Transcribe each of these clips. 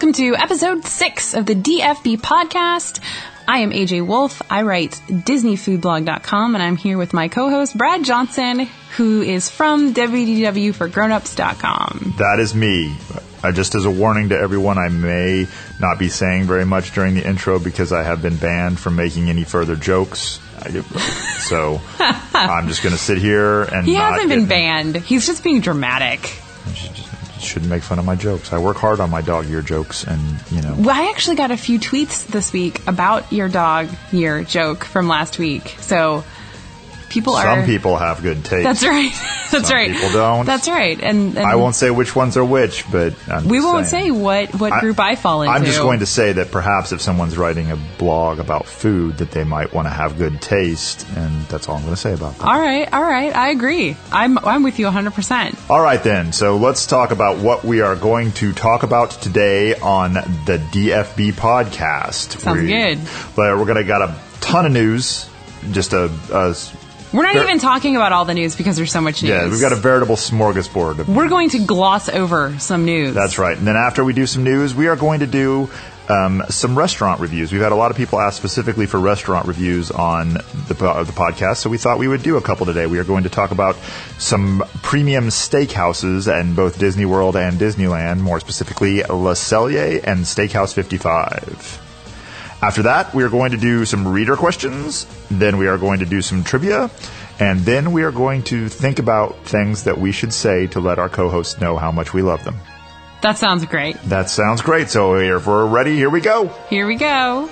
Welcome to episode six of the DFB podcast. I am AJ Wolf. I write DisneyFoodBlog.com and I'm here with my co-host Brad Johnson, who is from WDWForGrownups.com. That is me. Uh, just as a warning to everyone, I may not be saying very much during the intro because I have been banned from making any further jokes. So I'm just going to sit here and He hasn't been banned. He's just being dramatic. Shouldn't make fun of my jokes. I work hard on my dog year jokes, and you know. Well, I actually got a few tweets this week about your dog year joke from last week. So people are. Some people have good taste. That's right. That's Some right. people don't. That's right. And, and I won't say which ones are which, but I'm We won't saying. say what what I- group I, fall into. I'm just going to say that perhaps if someone's writing a blog about food, that they might want to have good taste, and that's all I'm going to say about that. All right. All right. I agree. I'm I'm with you 100. percent All right, then. So let's talk about what we are going to talk about today on the DFB podcast. Sounds we, good. But we're going to got a ton of news. Just a, a We're not There- even talking about all the news because there's so much news. yeah, we've got a veritable smorgasbord. Of, We're going to gloss over some news. that's right. And then after we do some news, we are going to do um, some restaurant reviews. We've had a lot of people ask specifically for restaurant reviews on the, po- the podcast, so we thought we would do a couple today. We are going to talk about some premium steakhouses in both Disney World and Disneyland, more specifically Le Cellier and Steakhouse 55. After that, we are going to do some reader questions. Then we are going to do some trivia. And then we are going to think about things that we should say to let our co hosts know how much we love them. That sounds great. That sounds great. So if we're ready, here we go. Here we go.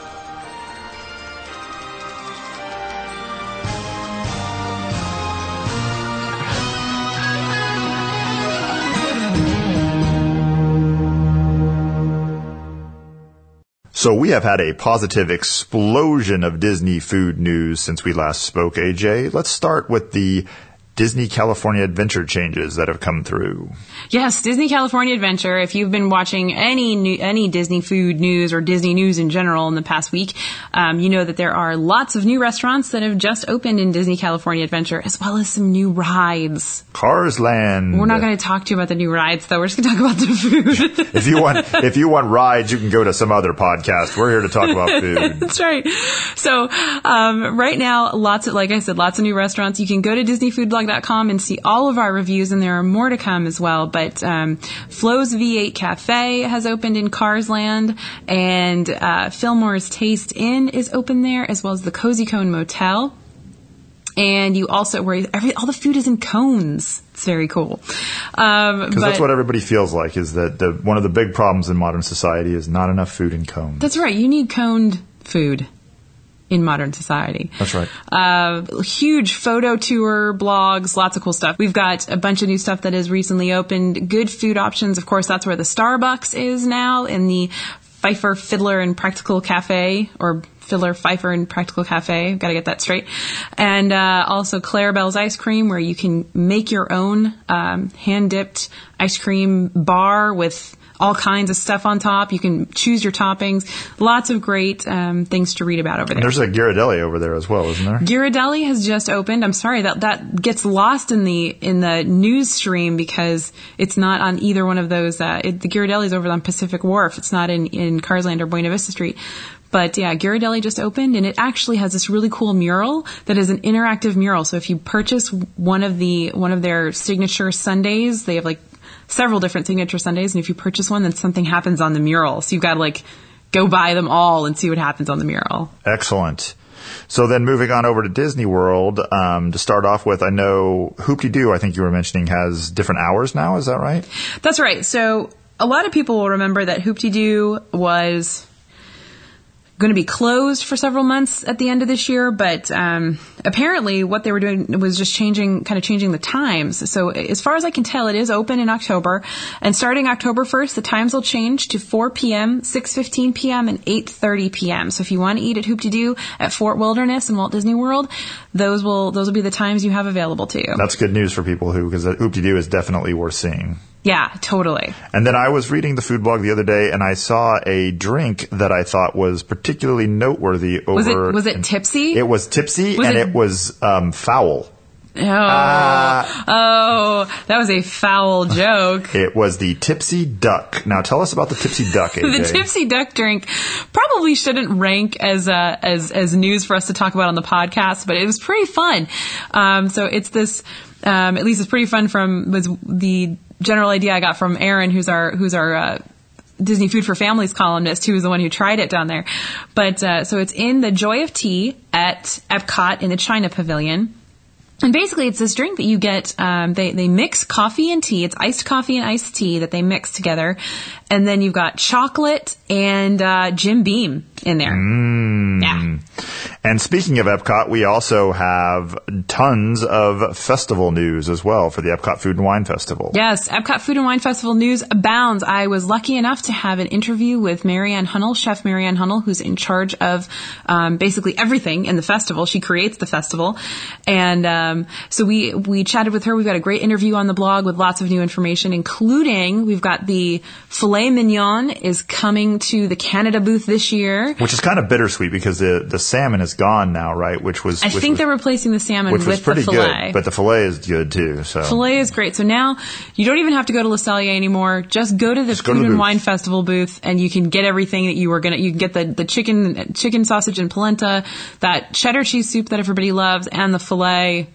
So we have had a positive explosion of Disney food news since we last spoke, AJ. Let's start with the Disney California Adventure changes that have come through. Yes, Disney California Adventure. If you've been watching any new, any Disney food news or Disney news in general in the past week, um, you know that there are lots of new restaurants that have just opened in Disney California Adventure, as well as some new rides. Cars Land. We're not going to talk to you about the new rides, though. We're just going to talk about the food. if you want if you want rides, you can go to some other podcast. We're here to talk about food. That's right. So um, right now, lots of like I said, lots of new restaurants. You can go to DisneyFoodBlog.com and see all of our reviews, and there are more to come as well. But um, Flo's V8 Cafe has opened in Carsland, and uh, Fillmore's Taste Inn is open there, as well as the Cozy Cone Motel. And you also where every all the food is in cones. It's very cool. Um, Because that's what everybody feels like is that the, one of the big problems in modern society is not enough food in cones. That's right. You need coned food in modern society. That's right. Uh, huge photo tour, blogs, lots of cool stuff. We've got a bunch of new stuff that has recently opened. Good food options. Of course, that's where the Starbucks is now in the Fifer Fiddler and Practical Cafe or Fiddler Fifer and Practical Cafe. Got to get that straight. And uh, also Clarabelle's Ice Cream, where you can make your own um, hand dipped ice cream bar with all kinds of stuff on top. You can choose your toppings. Lots of great um, things to read about over there. There's a Ghirardelli over there as well, isn't there? Ghirardelli has just opened. I'm sorry that that gets lost in the in the news stream because it's not on either one of those. Uh, it, the over on Pacific Wharf. It's not in in Carsland or Buena Vista Street. But yeah, Ghirardelli just opened, and it actually has this really cool mural that is an interactive mural. So if you purchase one of the one of their signature Sundays, they have like several different signature Sundays, and if you purchase one, then something happens on the mural. So you've got to like go buy them all and see what happens on the mural. Excellent. So then moving on over to Disney World, um, to start off with, I know Hoop-Dee-Doo, I think you were mentioning, has different hours now. Is that right? That's right. So a lot of people will remember that Hoop-Dee-Doo was going to be closed for several months at the end of this year, but um, apparently what they were doing was just changing, kind of changing the times. So as far as I can tell, it is open in October, and starting October 1st, the times will change to 4 p.m., 6:15 p.m., and 8:30 p.m. So if you want to eat at Hoop-Dee-Doo at Fort Wilderness and Walt Disney World, those will those will be the times you have available to you. That's good news for people who, because Hoop-Dee-Doo is definitely worth seeing. Yeah, totally. And then I was reading the food blog the other day, and I saw a drink that I thought was particularly noteworthy over. Was it was it tipsy? It was tipsy, Was and it- it, was um, foul. Oh, oh, that was a foul joke. It was the Tipsy Duck. Now tell us about the Tipsy Duck. The Tipsy Duck drink probably shouldn't rank as uh, as as news for us to talk about on the podcast, but it was pretty fun. Um, so it's this. Um, at least it's pretty fun. From was the general idea I got from Aaron, who's our who's our uh, Disney Food for Families columnist, who was the one who tried it down there. But uh, so it's in the Joy of Tea at Epcot in the China Pavilion. And basically, it's this drink that you get. Um, they they mix coffee and tea. It's iced coffee and iced tea that they mix together, and then you've got chocolate and uh, Jim Beam in there. Mm. Yeah. And speaking of Epcot, we also have tons of festival news as well for the Epcot Food and Wine Festival. Yes, Epcot Food and Wine Festival news abounds. I was lucky enough to have an interview with Marianne Hunnel, Chef Marianne Hunnel, who's in charge of um, basically everything in the festival. She creates the festival, and um, so we we chatted with her. We've got a great interview on the blog with lots of new information, including we've got the filet mignon is coming to the Canada booth this year. Which is kind of bittersweet because the, the salmon is gone now, right? Which was I which think was, they're replacing the salmon which was pretty filet. good, but the fillet is good too. So Filet is great. So now you don't even have to go to Le Cellier anymore. Just go to the Food to the and booth. Wine Festival booth, and you can get everything that you were gonna. You can get the the chicken chicken sausage and polenta, that cheddar cheese soup that everybody loves, and the filet.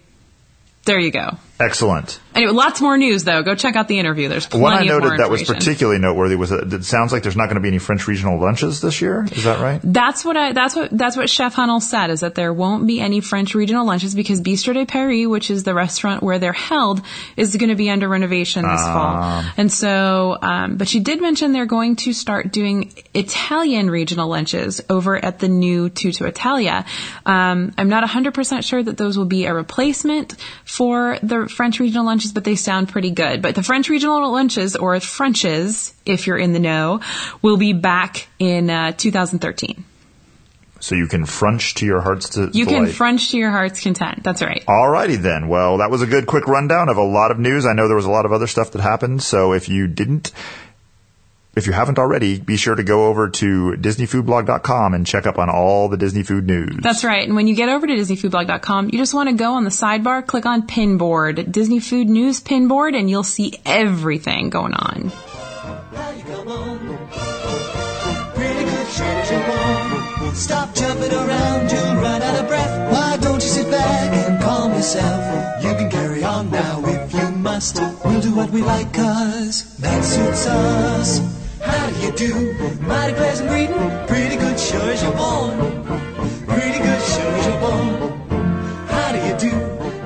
There you go. Excellent. Anyway, lots more news though. Go check out the interview. There's plenty One I noted that was particularly noteworthy was that it sounds like there's not going to be any French regional lunches this year. Is that right? That's what I. That's what. That's what Chef Hunnel said is that there won't be any French regional lunches because Bistro de Paris, which is the restaurant where they're held, is going to be under renovation this fall. And so, um, but she did mention they're going to start doing Italian regional lunches over at the new Tutto Italia. Um, I'm not 100% sure that those will be a replacement for the French regional lunches, but they sound pretty good. But the French regional lunches, or Frenches, if you're in the know, will be back in uh, 2013. So you can French to your heart's You can. French to your heart's content. That's right. All righty then. Well, that was a good quick rundown of a lot of news. I know there was a lot of other stuff that happened. So if you didn't, if you haven't already, be sure to go over to DisneyFoodBlog.com and check up on all the Disney food news. That's right. And when you get over to DisneyFoodBlog.com, you just want to go on the sidebar, click on Pinboard, Disney Food News Pinboard, and you'll see everything going on. Now you come on. Pretty good shows you want. Stop jumping around, you'll run out of breath. Why don't you sit back and calm yourself? You can carry on now if you must. We'll do what we like, cause that suits us. How do you do? Mighty pleasant greeting. Pretty good show as you're born. Pretty good show as you're born. How do you do?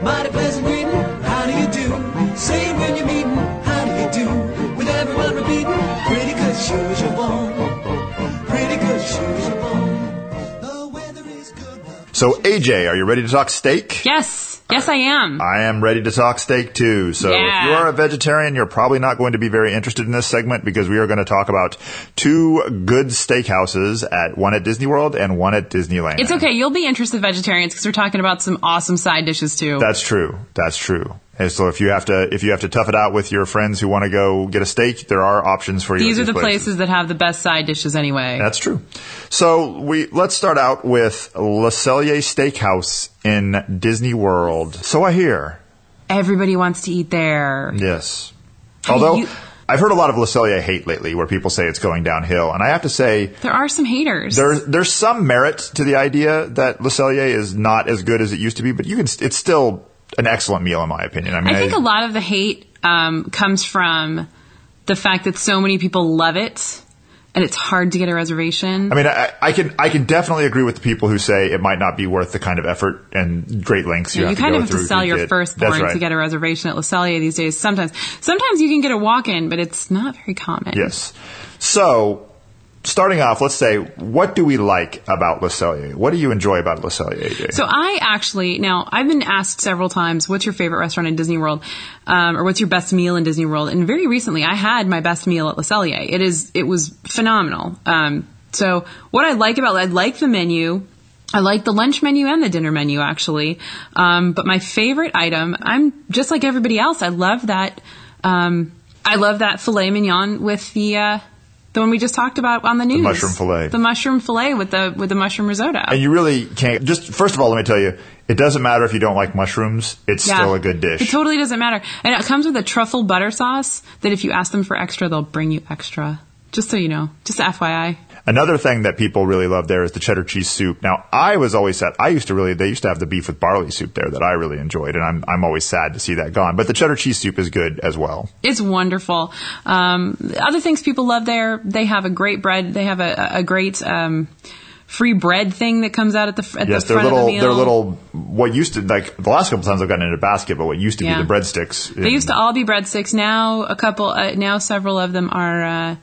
Mighty pleasant greeting. How do you do? Say it when you're meeting. How do you do? With everyone repeating. Pretty good show as you're born. Pretty good show as you're born. The weather is good. So AJ, are you ready to talk steak? Yes. Yes, I am. I am ready to talk steak too. So Yeah. if you are a vegetarian, you're probably not going to be very interested in this segment because we are going to talk about two good steakhouses at one at Disney World and one at Disneyland. It's okay. You'll be interested vegetarians because we're talking about some awesome side dishes too. That's true. That's true. And so if you have to if you have to tough it out with your friends who want to go get a steak, there are options for you. These are the places that have the best side dishes anyway. That's true. So we let's start out with Le Cellier Steakhouse in Disney World. So I hear. Everybody wants to eat there. Yes. Although you- I've heard a lot of Le Cellier hate lately, where people say it's going downhill, and I have to say There are some haters. there's there's some merit to the idea that Le Cellier is not as good as it used to be, but you can it's still an excellent meal in my opinion. I mean, I think a lot of the hate um, comes from the fact that so many people love it, and it's hard to get a reservation. I mean, I, I can I can definitely agree with the people who say it might not be worth the kind of effort and great lengths you you have to do. You kind of have to sell your firstborn right. to get a reservation at La Cellier these days. Sometimes, sometimes you can get a walk-in, but it's not very common. Yes. So, starting off, let's say, what do we like about Le Cellier? What do you enjoy about Le Cellier? So I actually now I've been asked several times, "What's your favorite restaurant in Disney World?" Um, or "What's your best meal in Disney World?" And very recently, I had my best meal at Le Cellier. It is it was phenomenal. Um, so what I like about I like the menu. I like the lunch menu and the dinner menu actually. Um, but my favorite item, I'm just like everybody else. I love that. Um, I love that filet mignon with the uh, the one we just talked about on the news, mushroom fillet. the mushroom fillet with the with the mushroom risotto. And you really can't. Just first of all, let me tell you, it doesn't matter if you don't like mushrooms. It's still a good dish. It totally doesn't matter, and it comes with a truffle butter sauce that if you ask them for extra, they'll bring you extra. Just so you know, just FYI. Another thing that people really love there is the cheddar cheese soup. Now, I was always sad. I used to really, they used to have the beef with barley soup there that I really enjoyed, and I'm, I'm always sad to see that gone. But the cheddar cheese soup is good as well. It's wonderful. Um, other things people love there, they have a great bread. They have a, a great um, free bread thing that comes out at the at Yes, the they're front little, of the meal. they're little, what used to, like, the last couple times I've gotten into basket, but what used to Yeah. be the breadsticks. They used to all be breadsticks. Now a couple, uh, now several of them are uh,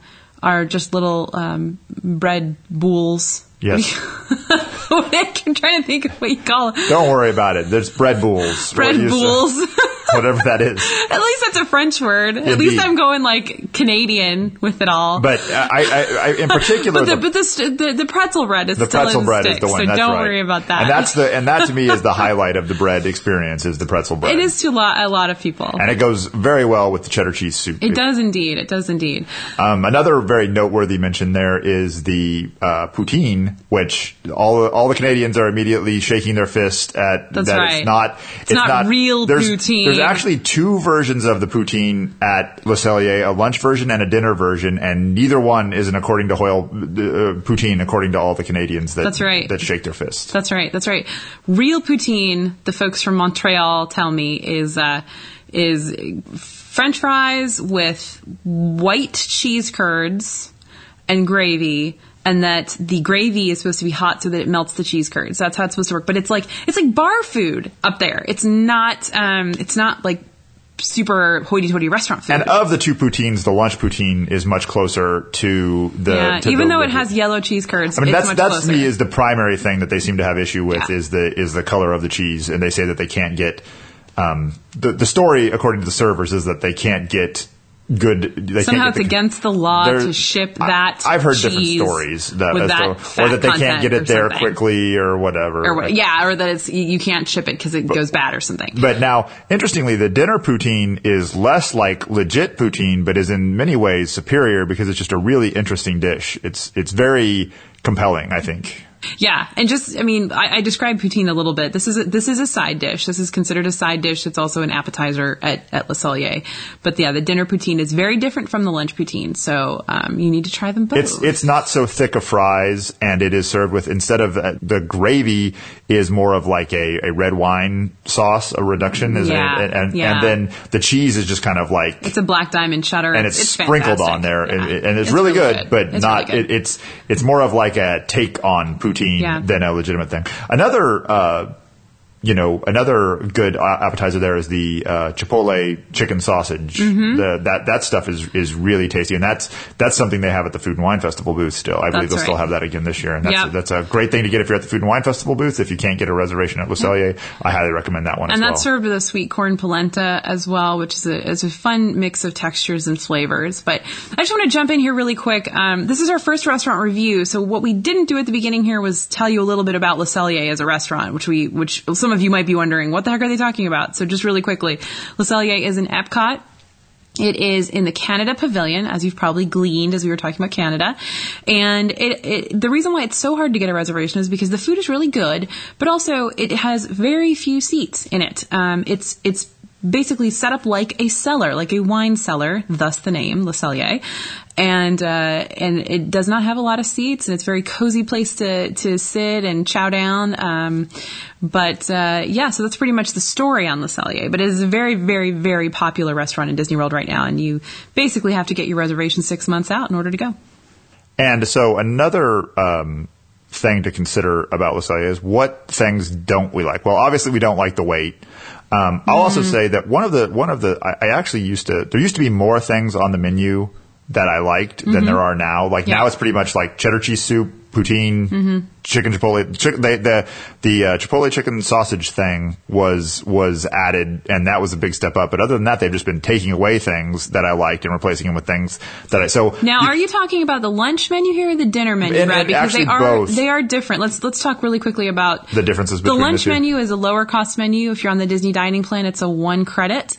are just little um, bread bools. Yes. I'm trying to think of what you call them. Don't worry about it. There's bread bools. Bread What used to- bools. Whatever that is. At least that's a French word. At least I'm going like Canadian with it all. But uh, I, I, I in particular, but the, the- but the, the the pretzel bread is The still pretzel in bread stick, is the one. so that's don't right. worry about that. And that's the and that to me is the highlight of the bread experience is the pretzel bread. it is to a lot, a lot of people. and it goes very well with the cheddar cheese soup. It does indeed. It does indeed. Um, another very noteworthy mention there is the uh, poutine, which all all the Canadians are immediately shaking their fist at. That's that right. It's not. It's, not real there's, poutine. There's actually two versions of the poutine at Le Cellier: a lunch version and a dinner version, and neither one is an according to Hoyle uh, poutine, according to all the Canadians that That's right. that shake their fists. That's right. That's right. Real poutine, the folks from Montreal tell me, is uh, is French fries with white cheese curds and gravy. And that the gravy is supposed to be hot so that it melts the cheese curds. That's how it's supposed to work. But it's like it's like bar food up there. It's not. Um, it's not like super hoity-toity restaurant food. And of the two poutines, the lunch poutine is much closer to the. yeah, to even the though it has yellow cheese curds, I mean, that's that's me is the primary thing that they seem to have issue with Yeah. is the is the color of the cheese, and they say that they can't get. Um, the the story, according to the servers, is that they can't get good. They Somehow can't it's the, against the law to ship that. I've heard different stories that, with that to- or that they can't get it there something. quickly or whatever. or yeah, or that it's you you can't ship it because it goes bad or something. But now, interestingly, the dinner poutine is less like legit poutine, but is in many ways superior because it's just a really interesting dish. It's it's very compelling, I think. Yeah, and just I mean, I, I described poutine a little bit. This is a, this is a side dish. This is considered a side dish. It's also an appetizer at at Le Cellier. But yeah, the dinner poutine is very different from the lunch poutine. So um, you need to try them both. It's it's not so thick of fries, and it is served with instead of uh, the gravy is more of like a, a red wine sauce, a reduction, isn't Yeah, it? And and, yeah. and then the cheese is just kind of like It's a black diamond cheddar, and it's, it's sprinkled fantastic. on there, and, Yeah. and it's, really, good, but It's not. really good. It, it's it's more of like a take on poutine Yeah. than a legitimate thing. Another. Uh, you know, another good uh, appetizer there is the uh, chipotle chicken sausage. Mm-hmm. The, that that stuff is is really tasty, and that's that's something they have at the Food and Wine Festival booth. Still, I believe That's they'll still have that again this year, and that's Yep. that's a great thing to get if you're at the Food and Wine Festival booth. If you can't get a reservation at Le Cellier, I highly recommend that one and as well. that's served with a sweet corn polenta as well, which is a, is a fun mix of textures and flavors. But I just want to jump in here really quick. Um, this is our first restaurant review, so what we didn't do at the beginning here was tell you a little bit about Le Cellier as a restaurant, which we which some of you might be wondering what the heck are they talking about. So just really quickly, Le Cellier is in Epcot. It is in the Canada Pavilion, as you've probably gleaned as we were talking about Canada. And it, it, the reason why it's so hard to get a reservation is because the food is really good, but also it has very few seats in it. Um, it's it's basically set up like a cellar, like a wine cellar, thus the name Le Cellier. And uh, and it does not have a lot of seats, and it's a very cozy place to to sit and chow down. Um, but uh, yeah, so that's pretty much the story on Le Cellier. But it is a very, very, very popular restaurant in Disney World right now, and you basically have to get your reservation six months out in order to go. And so another um, thing to consider about Le Cellier is what things don't we like? Well, obviously we don't like the wait. Um, I'll also Mm-hmm. say that one of the one of the I, I actually used to there used to be more things on the menu that I liked than there are now. Like Mm-hmm. Yeah. now it's pretty much like cheddar cheese soup, poutine, chicken chipotle. Chick, they, the the uh, chipotle chicken sausage thing was was added, and that was a big step up. But other than that, they've just been taking away things that I liked and replacing them with things that I so Now, are you talking about the lunch menu here or the dinner menu, And- Brad? Because they are both. they are different. Let's let's talk really quickly about The differences The between the lunch two. menu is a lower cost menu. If you're on the Disney dining plan, it's a one credit.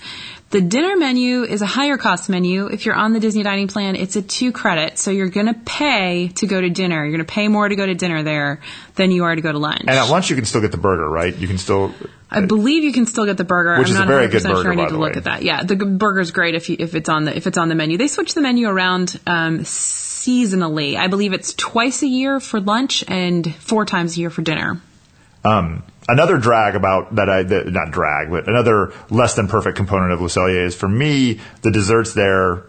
The dinner menu is a higher cost menu. If you're on the Disney dining plan, it's a two credit. So you're going to pay to go to dinner. You're going to pay more to go to dinner there than you are to go to lunch. And at lunch, you can still get the burger, right? You can still. I believe you can still get the burger. Which I'm is a not very 100% good sure. burger, I need to look way. at that. Yeah, the burger's great if you, if it's on the if it's on the menu. They switch the menu around um, seasonally. I believe it's twice a year for lunch and four times a year for dinner. Um, another drag about that I that, not drag, but another less than perfect component of Le Cellier is for me the desserts there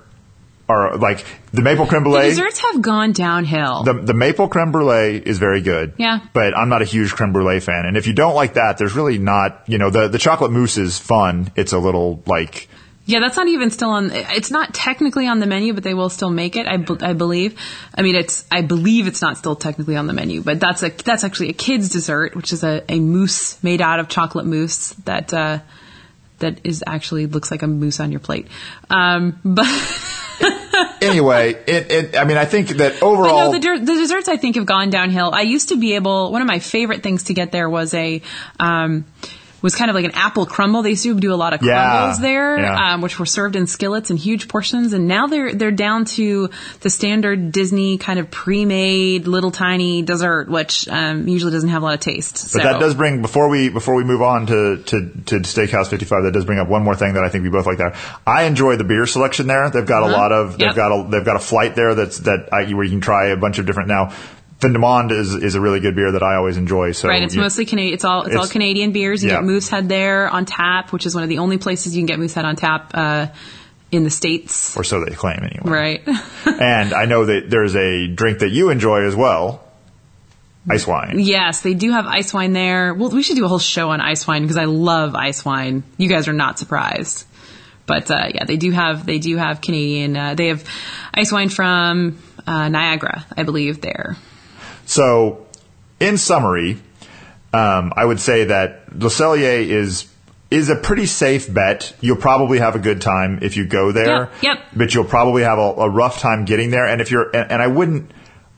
are like the maple creme The brulee. desserts have gone downhill. The, the maple creme brulee is very good. Yeah. But I'm not a huge creme brulee fan. And if you don't like that, there's really not, you know, the, the chocolate mousse is fun. It's a little like, Yeah, that's not even still on. It's not technically on the menu, but they will still make it. I, I believe. I mean, it's. I believe it's not still technically on the menu, but that's a that's actually a kid's dessert, which is a, a mousse made out of chocolate mousse that uh, that is actually looks like a mousse on your plate. Um, but. anyway, it, it, I mean, I think that overall. the, der- the desserts I think have gone downhill. I used to be able. One of my favorite things to get there was a. Um, was kind of like an apple crumble. They used to do a lot of Yeah, crumbles there, yeah. um, which were served in skillets in huge portions. And now they're they're down to the standard Disney kind of pre-made little tiny dessert, which um, usually doesn't have a lot of taste. But so. that does bring before we before we move on to, to, to Steakhouse 55. That does bring up one more thing that I think we both like there. I enjoy the beer selection there. They've got a lot of they've Yep. got a they've got a flight there that's that I, where you can try a bunch of different now. Fin du Monde is is a really good beer that I always enjoy. So Right, it's you- mostly Canadian. It's all it's, all Canadian beers. You yeah. get Moosehead there on tap, which is one of the only places you can get Moosehead on tap uh, in the states. or so they claim anyway. Right. and I know that there's a drink that you enjoy as well, ice wine. Yes, they do have ice wine there. Well, we should do a whole show on ice wine because I love ice wine. You guys are not surprised, but uh, yeah, they do have they do have Canadian. Uh, they have ice wine from uh, Niagara, I believe. There. So, in summary, um, I would say that Le Cellier is is a pretty safe bet. You'll probably have a good time if you go there. Yeah, yep. But you'll probably have a, a rough time getting there. And if you're, and, and I wouldn't,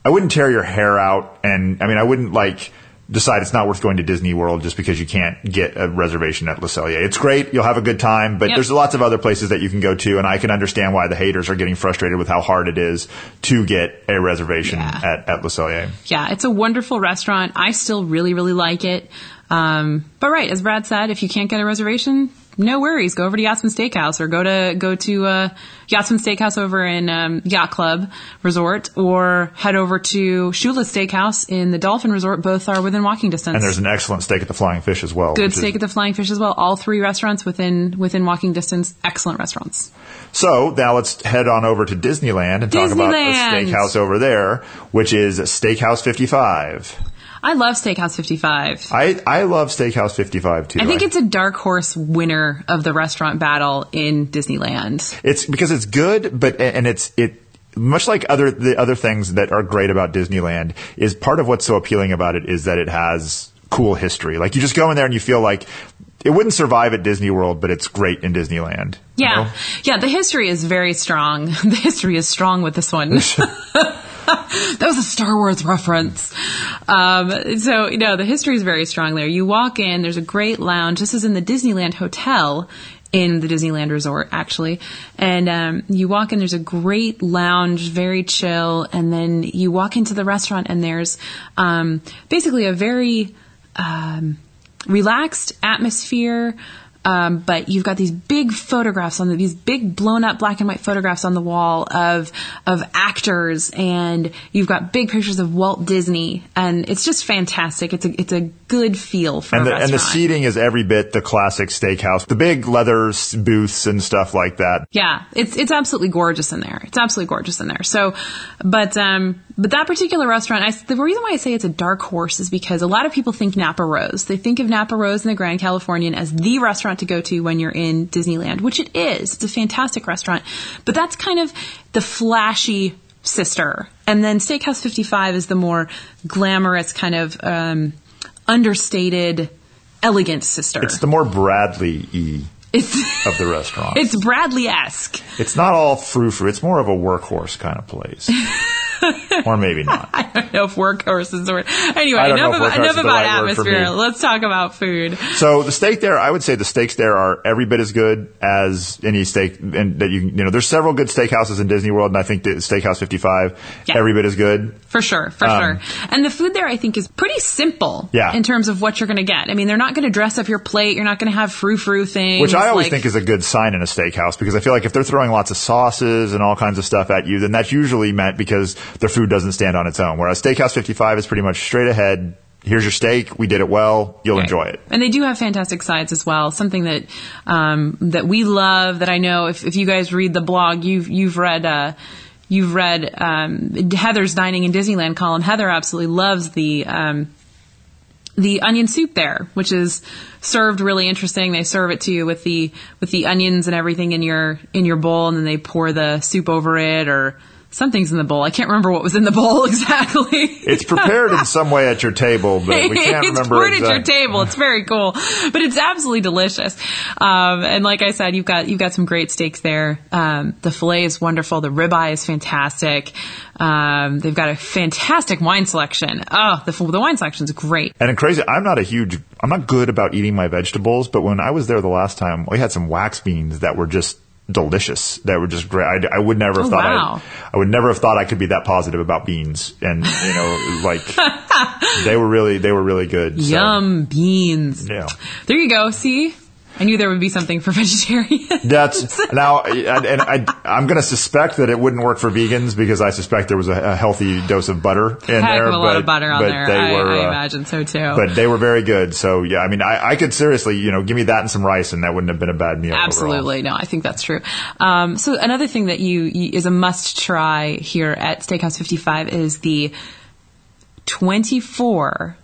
I wouldn't tear your hair out. And I mean, I wouldn't like decide it's not worth going to Disney World just because you can't get a reservation at Le Cellier. It's great. You'll have a good time, but Yep. there's lots of other places that you can go to. And I can understand why the haters are getting frustrated with how hard it is to get a reservation Yeah. at, at Le Cellier. Yeah, it's a wonderful restaurant. I still really, really like it. Um, but right, as Brad said, if you can't get a reservation, no worries. Go over to Yachtsman Steakhouse or go to go to uh, Yachtsman Steakhouse over in um, Yacht Club Resort, or head over to Shula Steakhouse in the Dolphin Resort. Both are within walking distance. And there's an excellent steak at the Flying Fish as well. good which is- steak at the Flying Fish as well. All three restaurants within within walking distance. Excellent restaurants. So now let's head on over to Disneyland and talk about the steakhouse over there, which is Steakhouse 55. I love Steakhouse 55. I, I love Steakhouse 55 too. I think it's a dark horse winner of the restaurant battle in Disneyland. it's because it's good, but and it's it much like other the other things that are great about Disneyland is part of what's so appealing about it is that it has cool history. Like you just go in there and you feel like it wouldn't survive at Disney World, but it's great in Disneyland. you Yeah. know? Yeah, the history is very strong. The history is strong with this one. that was a Star Wars reference. Um, so, you know, the history is very strong there. You walk in, there's a great lounge. This is in the Disneyland Hotel in the Disneyland Resort, actually. And um, you walk in, there's a great lounge, very chill. And then you walk into the restaurant, and there's um, basically a very um, relaxed atmosphere. Um, but you've got these big photographs on the, these big blown up black and white photographs on the wall of of actors, and you've got big pictures of Walt Disney, and it's just fantastic. It's a it's a good feel for And the, and the seating is every bit the classic steakhouse. The big leather booths and stuff like that. Yeah, it's it's absolutely gorgeous in there. It's absolutely gorgeous in there. So, but um, but that particular restaurant, I, the reason why I say it's a dark horse is because a lot of people think Napa Rose. They think of Napa Rose in the Grand Californian as the restaurant to go to when you're in Disneyland, which it is. It's a fantastic restaurant, but that's kind of the flashy sister. And then Steakhouse 55 is the more glamorous kind of um, understated, elegant sister. It's the more Bradley y It's of the restaurant. it's Bradley esque. It's not all frou frou. It's more of a workhorse kind of place. or maybe not. I don't know if workhorse is the word. Anyway, I don't know enough, about, enough about right atmosphere. Let's talk about food. So the steak there, I would say the steaks there are every bit as good as any steak, and that you you know. There's several good steakhouses in Disney World, and I think that Steakhouse 55 Yeah. every bit as good. For sure, for Um, sure. And the food there, I think, is pretty simple Yeah. in terms of what you're going to get. I mean, they're not going to dress up your plate. You're not going to have frou-frou things. Which I always like- think is a good sign in a steakhouse because I feel like if they're throwing lots of sauces and all kinds of stuff at you, then that's usually meant because their food doesn't stand on its own. Whereas Steakhouse 55 is pretty much straight ahead. Here's your steak. We did it well. You'll Right. enjoy it. And they do have fantastic sides as well. Something that um, that we love. That I know if, if you guys read the blog, you've you've read. Uh, You've read um, Heather's dining in Disneyland column. Heather absolutely loves the um, the onion soup there, which is served really interesting. They serve it to you with the with the onions and everything in your in your bowl, and then they pour the soup over it, or something's in the bowl. I can't remember what was in the bowl exactly. It's prepared in some way at your table, but we can't it's remember poured at your table. It's very cool, but it's absolutely delicious. Um, and like I said, you've got you've got some great steaks there. Um, the fillet is wonderful. The ribeye is fantastic. Um, they've got a fantastic wine selection. Oh, the the wine selection is great. And crazy, I'm not a huge, I'm not good about eating my vegetables, but when I was there the last time, we had some wax beans that were just delicious. That were just great. I, I would never have Oh, thought wow. I, I would never have thought I could be that positive about beans. And you know, like they were really, they were really good. So, Yum beans. Yeah. There you go. See, I knew there would be something for vegetarians. That's now, and and I, I'm going to suspect that it wouldn't work for vegans because I suspect there was a, a healthy dose of butter in Heck there. of a lot of butter on but there. They I, were, I uh, imagine so too. but they were very good. So yeah, I mean, I, I could seriously, you know, give me that and some rice, and that wouldn't have been a bad meal. overall. Absolutely, no, I think that's true. Um, so another thing that you, you is a must try here at Steakhouse 55 is the 24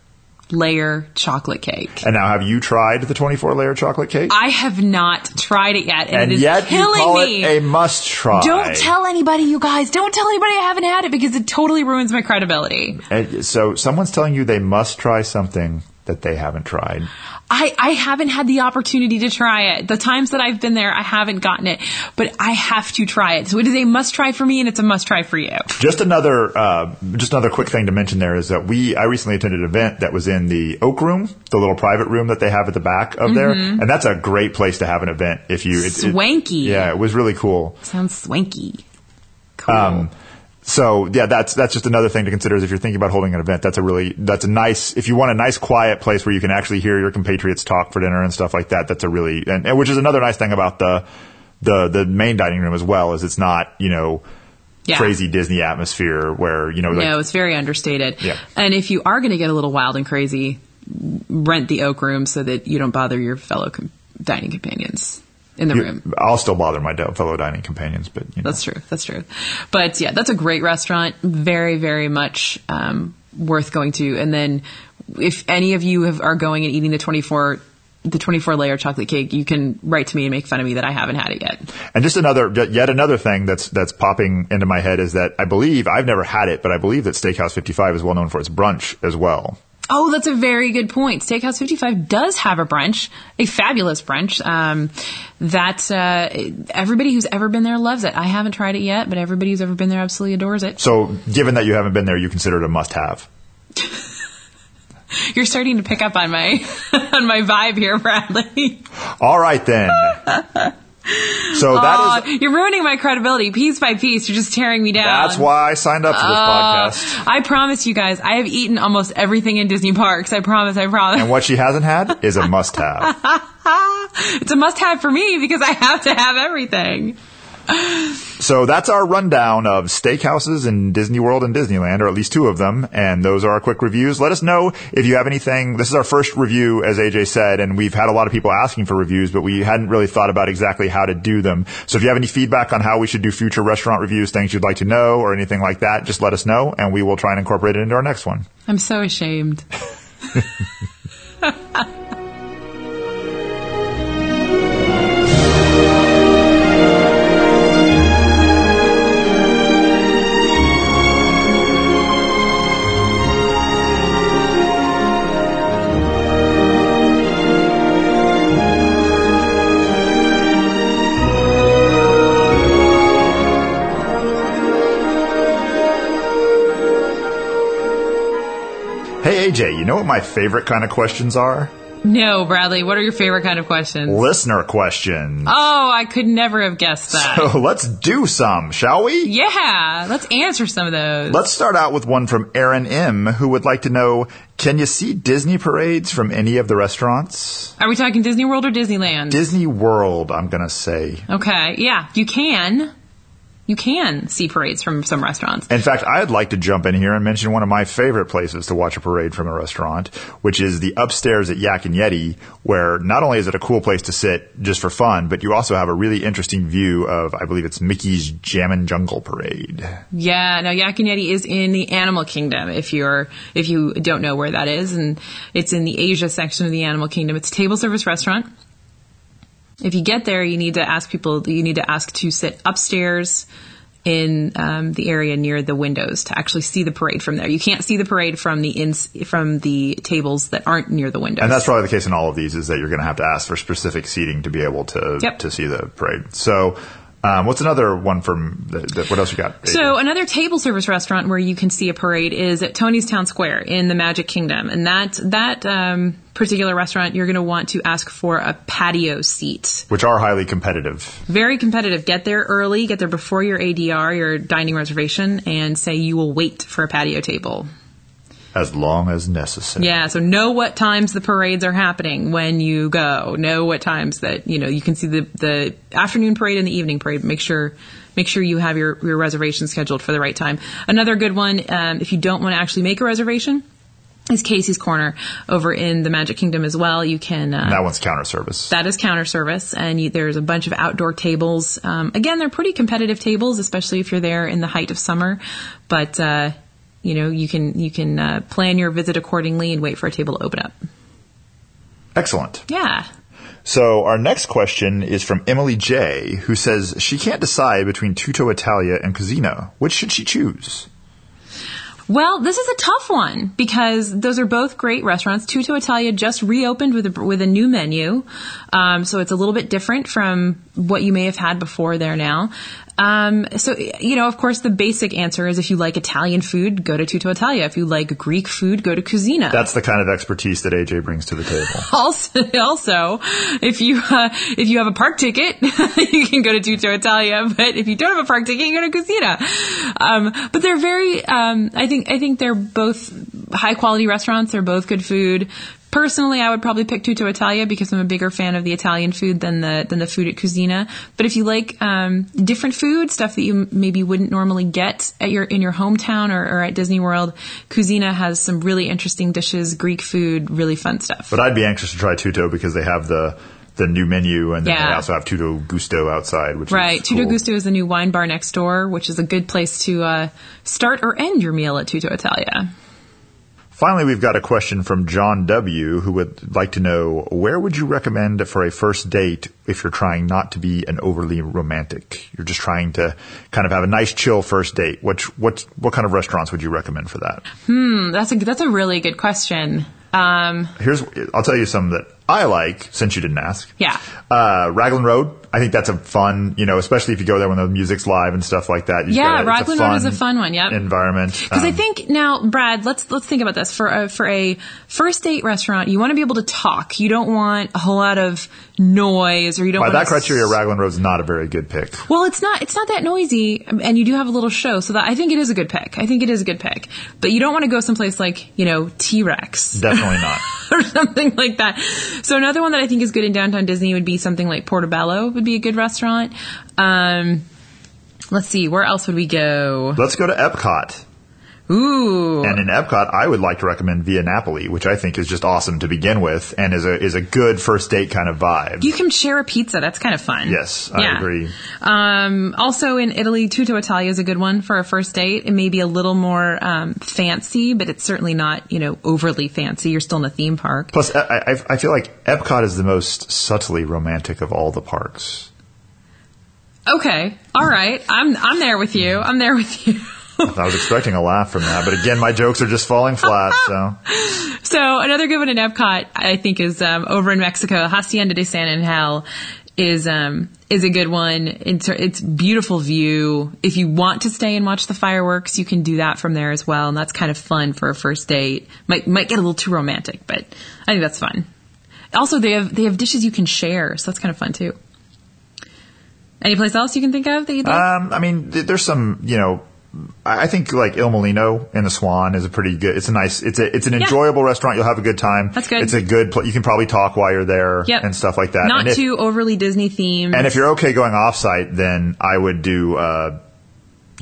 layer chocolate cake. And now, have you tried the 24 layer chocolate cake? I have not tried it yet, and, and it is yet you killing call me. it a must try. Don't tell anybody, you guys. Don't tell anybody I haven't had it because it totally ruins my credibility. And so someone's telling you they must try something that they haven't tried. I, I haven't had the opportunity to try it. The times that I've been there, I haven't gotten it, but I have to try it. So it is a must try for me and it's a must try for you. Just another, uh, just another quick thing to mention there is that we, I recently attended an event that was in the Oak Room, the little private room that they have at the back of there, and that's a great place to have an event if you. It, it- Mm-hmm. Swanky. yeah, it was really cool. Sounds swanky. Cool. Um, so yeah, that's that's just another thing to consider is if you're thinking about holding an event, that's a really that's a nice if you want a nice quiet place where you can actually hear your compatriots talk for dinner and stuff like that. That's a really and, and which is another nice thing about the the the main dining room as well is it's not you know Yeah. crazy Disney atmosphere where you know like, no, it's very understated. Yeah. And if you are going to get a little wild and crazy, rent the oak room so that you don't bother your fellow com- dining companions in the you- room. I'll still bother my fellow dining companions, but you know. That's true. That's true. But yeah, that's a great restaurant. Very, very much um, worth going to. And then, if any of you have, are going and eating the twenty four, the twenty four layer chocolate cake, you can write to me and make fun of me that I haven't had it yet. And just another, yet another thing that's that's popping into my head is that I believe I've never had it, but I believe that Steakhouse 55 is well known for its brunch as well. Oh, that's a very good point. Steakhouse 55 does have a brunch, a fabulous brunch. Um, that uh, everybody who's ever been there loves it. I haven't tried it yet, but everybody who's ever been there absolutely adores it. So, given that you haven't been there, you consider it a must-have. You're starting to pick up on my on my vibe here, Bradley. All right then. So that Oh, is you're ruining my credibility piece by piece. You're just tearing me down. that's why I signed up for this podcast. I promise you guys, I have eaten almost everything in Disney parks. I promise. I promise. And what she hasn't had is a must-have. it's a must-have for me because I have to have everything. So that's our rundown of steakhouses in Disney World and Disneyland, or at least two of them. And those are our quick reviews. Let us know if you have anything. This is our first review, as AJ said, and we've had a lot of people asking for reviews, but we hadn't really thought about exactly how to do them. So if you have any feedback on how we should do future restaurant reviews, things you'd like to know, or anything like that, just let us know, and we will try and incorporate it into our next one. I'm so ashamed. AJ, you know what my favorite kind of questions are? No, Bradley, what are your favorite kind of questions? Listener questions. Oh, I could never have guessed that. So let's do some, shall we? yeah, let's answer some of those. Let's start out with one from Aaron M, who would like to know Can you see Disney parades from any of the restaurants? Are we talking Disney World or Disneyland? Disney World, I'm going to say. okay, yeah, you can. You can see parades from some restaurants. In fact, I'd like to jump in here and mention one of my favorite places to watch a parade from a restaurant, which is the upstairs at Yak and Yeti, where not only is it a cool place to sit just for fun, but you also have a really interesting view of, I believe it's Mickey's Jammin' Jungle Parade. Yeah, now Yak and Yeti is in the Animal Kingdom. If you're if you don't know where that is, and it's in the Asia section of the Animal Kingdom. It's a table service restaurant. If you get there, you need to ask people. You need to ask to sit upstairs in um, the area near the windows to actually see the parade from there. You can't see the parade from the ins from the tables that aren't near the windows. And that's probably the case in all of these is that you're going to have to ask for specific seating to be able to Yep. to see the parade. So, um, what's another one from the, the, what else you got? So another table service restaurant where you can see a parade is at Tony's Town Square in the Magic Kingdom, and that that um, particular restaurant you're going to want to ask for a patio seat. which are highly competitive. Very competitive. Get there early. Get there before your ADR, your dining reservation, and say you will wait for a patio table. As long as necessary. Yeah, so know what times the parades are happening when you go. Know what times that you know you can see the the afternoon parade and the evening parade. Make sure make sure you have your your reservation scheduled for the right time. Another good one, um, if you don't want to actually make a reservation, is Casey's Corner over in the Magic Kingdom as well. You can uh, That one's counter service. that is counter service, and you, there's a bunch of outdoor tables. Um, again, they're pretty competitive tables, especially if you're there in the height of summer. But uh, you know, you can you can uh, plan your visit accordingly and wait for a table to open up. Excellent. Yeah. So our next question is from Emily J, who says she can't decide between Tutto Italia and Kouzzina. Which should she choose? Well, this is a tough one because those are both great restaurants. Tutto Italia just reopened with a, with a new menu, um, so it's a little bit different from what you may have had before there now. Um, so, you know, of course, the basic answer is if you like Italian food, go to Tutto Italia. If you like Greek food, go to Kouzzina. That's the kind of expertise that AJ brings to the table. also, also, if you uh, if you have a park ticket, you can go to Tutto Italia. But if you don't have a park ticket, you go to Kouzzina. Um, but they're very. Um, I think I think they're both high quality restaurants. They're both good food. Personally, I would probably pick Tutto Italia because I'm a bigger fan of the Italian food than the than the food at Kouzzina. But if you like um, different food, stuff that you maybe wouldn't normally get at your in your hometown or, or at Disney World, Kouzzina has some really interesting dishes, Greek food, really fun stuff. But I'd be anxious to try Tutto because they have the the new menu and then Yeah. they also have Tutto Gusto outside, which Right. is Tutto cool. Gusto is the new wine bar next door, which is a good place to uh, start or end your meal at Tutto Italia. Finally, we've got a question from John W., who would like to know where would you recommend for a first date if you're trying not to be an overly romantic? You're just trying to kind of have a nice, chill first date. What what what kind of restaurants would you recommend for that? Hmm, that's a that's a really good question. Um, Here's I'll tell you some that I like since you didn't ask. Yeah. Uh, Raglan Road. I think that's a fun, you know, especially if you go there when the music's live and stuff like that. You've Yeah, got a- it's Raglan Road is a fun one, yep. Environment. Because I Um, think now, Brad, let's let's think about this for a, for a first date restaurant. You want to be able to talk. You don't want a whole lot of noise, or you don't. by want that to criteria, Raglan Road's not a very good pick. Well, it's not. It's not that noisy, and you do have a little show, so that I think it is a good pick. I think it is a good pick. But you don't want to go someplace like you know T Rex Definitely not. or something like that. So another one that I think is good in downtown Disney would be something like Portobello. Would be a good restaurant. Um, let's see, where else would we go? Let's go to Epcot. Ooh, And in Epcot, I would like to recommend Via Napoli, which I think is just awesome to begin with, and is a is a good first date kind of vibe. you can share a pizza. That's kind of fun. yes, I Yeah. agree. Um, also in Italy, Tutto Italia is a good one for a first date. It may be a little more um, fancy, but it's certainly not you know overly fancy. You're still in a theme park. Plus, I, I, I feel like Epcot is the most subtly romantic of all the parks. Okay, all right. I'm I'm there with you. I'm there with you. I was expecting a laugh from that, but again, my jokes are just falling flat. So So another good one in Epcot, I think, is um, over in Mexico. Hacienda de San Angel is um, is a good one. It's, it's beautiful view. If you want to stay and watch the fireworks, you can do that from there as well, and that's kind of fun for a first date. Might might get a little too romantic, but I think that's fun. Also, they have they have dishes you can share, so that's kind of fun too. Any place else you can think of that you'd like? Um, I mean, th- there's some, you know, I think like Il Molino in the Swan is a pretty good. It's a nice. It's a. It's an enjoyable restaurant. You'll have a good time. That's good. It's a good. Pl- you can probably talk while you're there Yep. and stuff like that. Not if, too overly Disney themed. And if you're okay going off site, then I would do uh,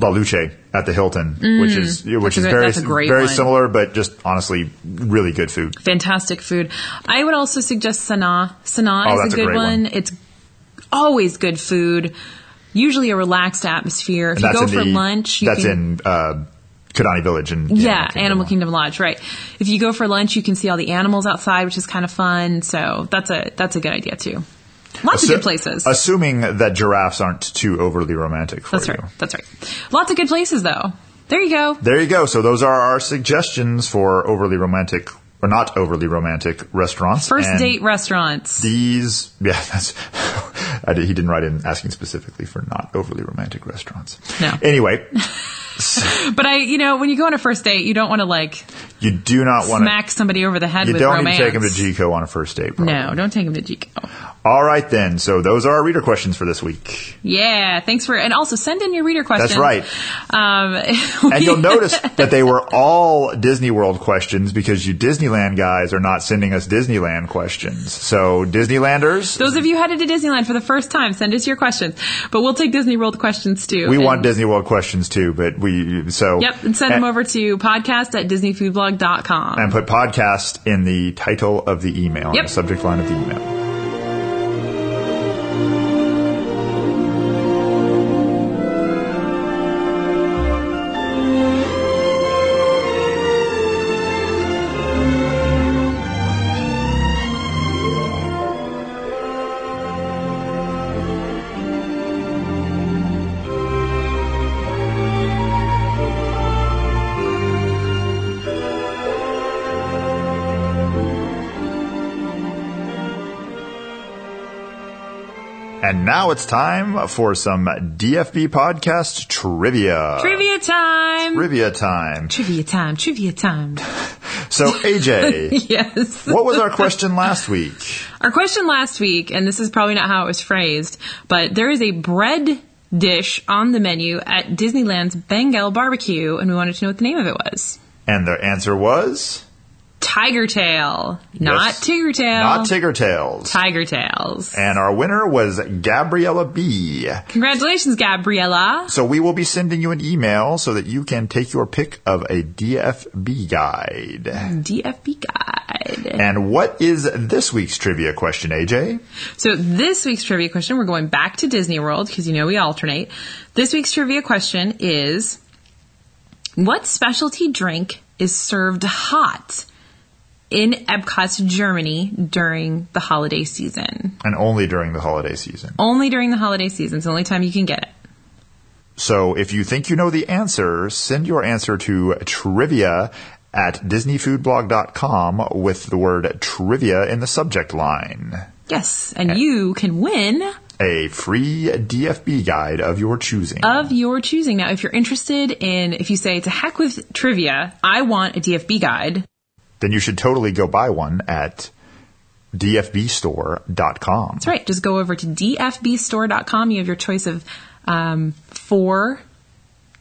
La Luce at the Hilton, which is which is very Mm. a great very one. similar, but just honestly really good food. fantastic food. I would also suggest Sanaa. Sanaa Oh, is a a good great one. one. It's always good food. Usually a relaxed atmosphere. If you go for the, lunch, you that's can, in uh, Kidani Village and yeah, Animal Kingdom Lodge, right? If you go for lunch, you can see all the animals outside, which is kind of fun. So that's a that's a good idea too. Lots of good places. Assuming that giraffes aren't too overly romantic for That's you. right. That's right. Lots of good places though. There you go. There you go. So those are our suggestions for overly romantic or not overly romantic restaurants. First And date restaurants. These, yeah, that's. I did, he didn't write in asking specifically for not overly romantic restaurants. No. Anyway, But I, you know, when you go on a first date, you don't want to like you do not want to. smack somebody over the head You with don't romance. need to take him to Jiko on a first date. Probably. No, don't take him to Jiko. All right then. So those are our reader questions for this week. Yeah, thanks for, and also send in your reader questions. That's right. Um, And you'll notice that they were all Disney World questions because you Disneyland guys are not sending us Disneyland questions. So Disneylanders, those of you headed to Disneyland for the first time, send us your questions. But we'll take Disney World questions too. we And- want Disney World questions too, but we so Yep, and send them over to podcast at disneyfoodblog.com. and put podcast in the title of the email, in Yep. the subject line of the email. Now it's time for some DFB podcast trivia. Trivia time! Trivia time. Trivia time, trivia time. So AJ, yes. what was our question last week? Our question last week, and this is probably not how it was phrased, but there is a bread dish on the menu at Disneyland's Bengal Barbecue, and we wanted to know what the name of it was. And the answer was Tiger Tail. Not Yes. Tigger Tail. not Tigger Tails. Tiger Tails. And our winner was Gabriella B. Congratulations, Gabriella. So we will be sending you an email so that you can take your pick of a DFB guide. DFB guide. And what is this week's trivia question, AJ? So this week's trivia question, we're going back to Disney World because you know we alternate. This week's trivia question is what specialty drink is served hot in Epcot's Germany during the holiday season? And only during the holiday season. Only during the holiday season. It's the only time you can get it. So if you think you know the answer, send your answer to trivia at disneyfoodblog.com with the word trivia in the subject line. Yes, and you can win A free DFB guide of your choosing. of your choosing. Now, if you're interested in, if you say to heck with trivia, I want a DFB guide. Then you should totally go buy one at dfbstore.com. That's right. Just go over to dfbstore.com. You have your choice of um, four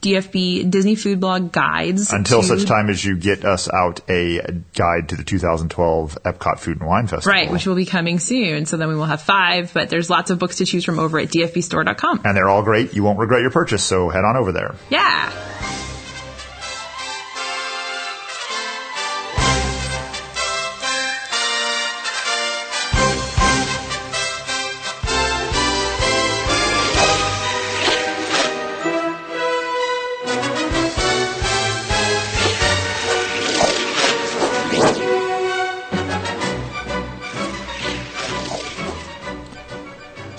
DFB Disney Food Blog guides. Until to- such time as you get us out a guide to the 2012 Epcot Food and Wine Festival. Right, which will be coming soon. So then we will have five, but there's lots of books to choose from over at dfbstore.com. and they're all great. You won't regret your purchase, so head on over there. Yeah.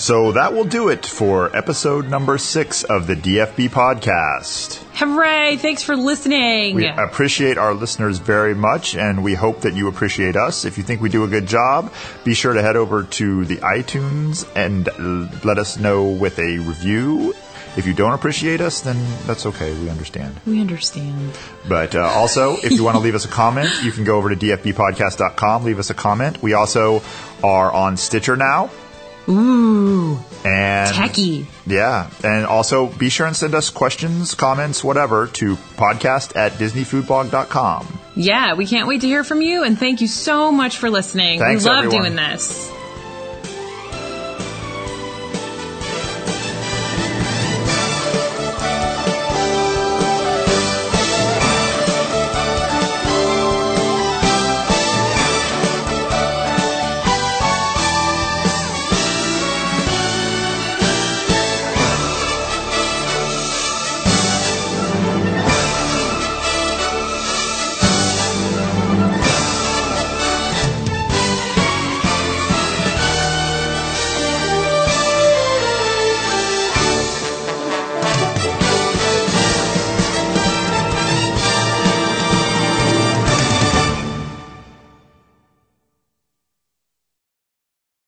So that will do it for episode number six of the DFB podcast. Hooray! Thanks for listening. We appreciate our listeners very much, and we hope that you appreciate us. If you think we do a good job, be sure to head over to the iTunes and let us know with a review. If you don't appreciate us, then that's okay. We understand. we understand. But uh, also, if you want to leave us a comment, you can go over to dfbpodcast.com, leave us a comment. We also are on Stitcher now. Ooh, And techie. Yeah. And also be sure and send us questions, comments, whatever to podcast at disneyfoodblog.com. Yeah, we can't wait to hear from you, and thank you so much for listening. Thanks, we love everyone. doing this.